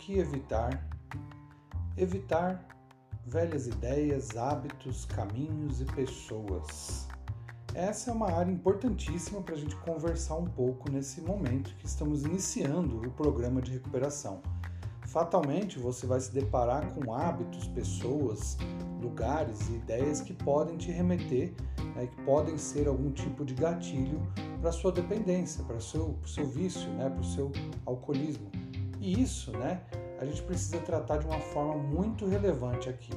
que evitar? Evitar velhas ideias, hábitos, caminhos e pessoas. Essa é uma área importantíssima para a gente conversar um pouco nesse momento que estamos iniciando o programa de recuperação. Fatalmente você vai se deparar com hábitos, pessoas, lugares e ideias que podem te remeter, né, que podem ser algum tipo de gatilho para sua dependência, para o seu, seu vício, né, para o seu alcoolismo. E isso, né, a gente precisa tratar de uma forma muito relevante aqui.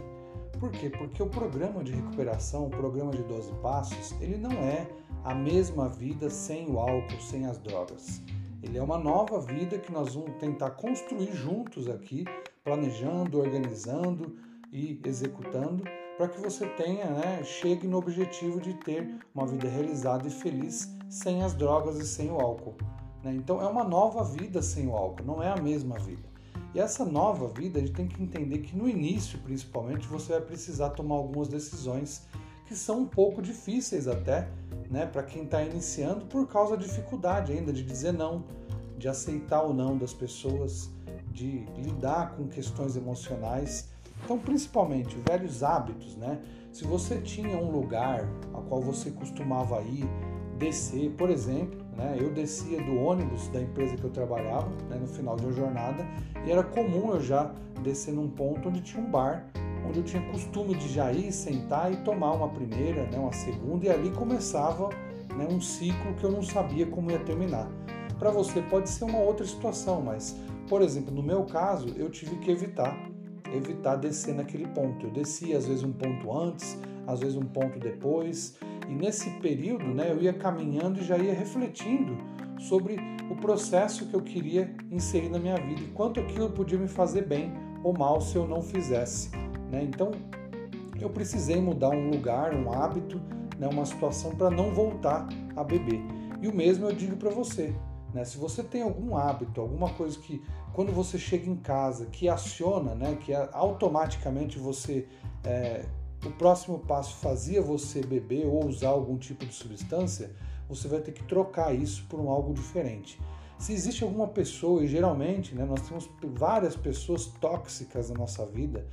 Por quê? Porque o programa de recuperação, o programa de 12 passos, ele não é a mesma vida sem o álcool, sem as drogas. Ele é uma nova vida que nós vamos tentar construir juntos aqui, planejando, organizando e executando, para que você tenha, né, chegue no objetivo de ter uma vida realizada e feliz sem as drogas e sem o álcool. Né? Então é uma nova vida sem o álcool, não é a mesma vida. E essa nova vida, a gente tem que entender que no início, principalmente, você vai precisar tomar algumas decisões que são um pouco difíceis até, né, para quem está iniciando, por causa da dificuldade ainda de dizer não, de aceitar o não das pessoas, de lidar com questões emocionais. Então, principalmente, velhos hábitos, né? Se você tinha um lugar a qual você costumava ir, descer, por exemplo, né? Eu descia do ônibus da empresa que eu trabalhava né, no final de uma jornada e era comum eu já descer num ponto onde tinha um bar, onde eu tinha costume de já ir, sentar e tomar uma primeira, né, uma segunda, e ali começava né, um ciclo que eu não sabia como ia terminar. Para você pode ser uma outra situação, mas, por exemplo, no meu caso, eu tive que evitar, evitar descer naquele ponto. Eu descia às vezes um ponto antes, às vezes um ponto depois, e nesse período, né, eu ia caminhando e já ia refletindo sobre o processo que eu queria inserir na minha vida e quanto aquilo podia me fazer bem ou mal se eu não fizesse. Né? Então, eu precisei mudar um lugar, um hábito, né, uma situação para não voltar a beber. E o mesmo eu digo para você. Né? Se você tem algum hábito, alguma coisa que quando você chega em casa, que aciona, né, que automaticamente você é, o próximo passo fazia você beber ou usar algum tipo de substância, você vai ter que trocar isso por um algo diferente. Se existe alguma pessoa, e geralmente né, nós temos várias pessoas tóxicas na nossa vida,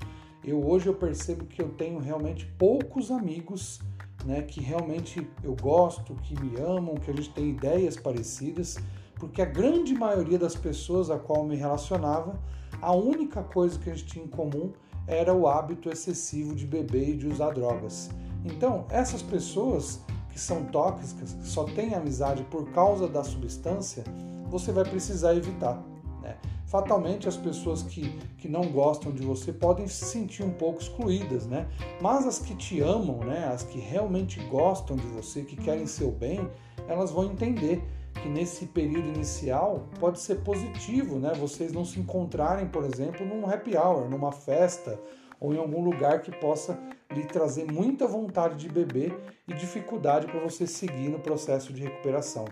eu hoje eu percebo que eu tenho realmente poucos amigos né, que realmente eu gosto, que me amam, que a gente tem ideias parecidas, porque a grande maioria das pessoas a qual eu me relacionava, a única coisa que a gente tinha em comum era o hábito excessivo de beber e de usar drogas. Então, essas pessoas que são tóxicas, que só têm amizade por causa da substância, você vai precisar evitar. Né? Fatalmente, as pessoas que, que não gostam de você podem se sentir um pouco excluídas, né? mas as que te amam, né? as que realmente gostam de você, que querem seu bem, elas vão entender que nesse período inicial pode ser positivo, né? Vocês não se encontrarem, por exemplo, num happy hour, numa festa ou em algum lugar que possa lhe trazer muita vontade de beber e dificuldade para você seguir no processo de recuperação.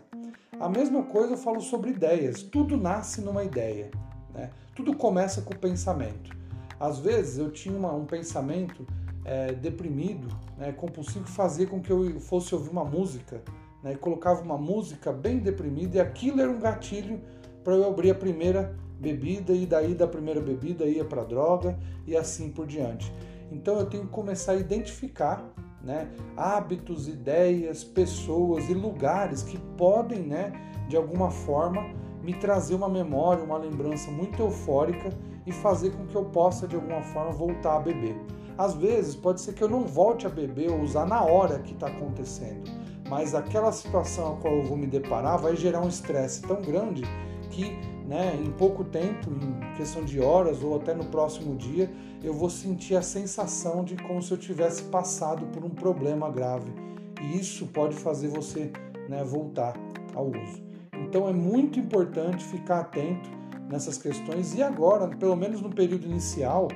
A mesma coisa eu falo sobre ideias. Tudo nasce numa ideia, né? Tudo começa com o pensamento. Às vezes eu tinha uma, um pensamento é, deprimido, né, compulsivo, que fazia com que eu fosse ouvir uma música né, e colocava uma música bem deprimida e aquilo era um gatilho para eu abrir a primeira bebida e daí da primeira bebida ia para droga e assim por diante. Então eu tenho que começar a identificar né, hábitos, ideias, pessoas e lugares que podem, né, de alguma forma, me trazer uma memória, uma lembrança muito eufórica e fazer com que eu possa, de alguma forma, voltar a beber. Às vezes, pode ser que eu não volte a beber ou usar na hora que está acontecendo, mas aquela situação a qual eu vou me deparar vai gerar um estresse tão grande que né, em pouco tempo, em questão de horas ou até no próximo dia, eu vou sentir a sensação de como se eu tivesse passado por um problema grave. E isso pode fazer você né, voltar ao uso. Então é muito importante ficar atento nessas questões e agora, pelo menos no período inicial,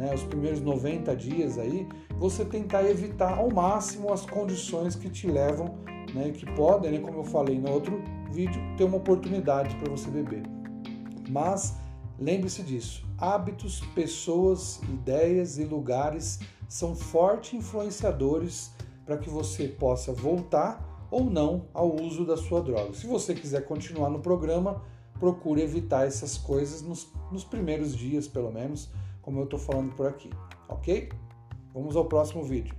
né, os primeiros 90 dias aí, você tentar evitar ao máximo as condições que te levam, né, que podem, né, como eu falei no outro vídeo, ter uma oportunidade para você beber. Mas lembre-se disso: hábitos, pessoas, ideias e lugares são fortes influenciadores para que você possa voltar ou não ao uso da sua droga. Se você quiser continuar no programa, procure evitar essas coisas nos, nos primeiros dias, pelo menos, como eu estou falando por aqui, ok? Vamos ao próximo vídeo.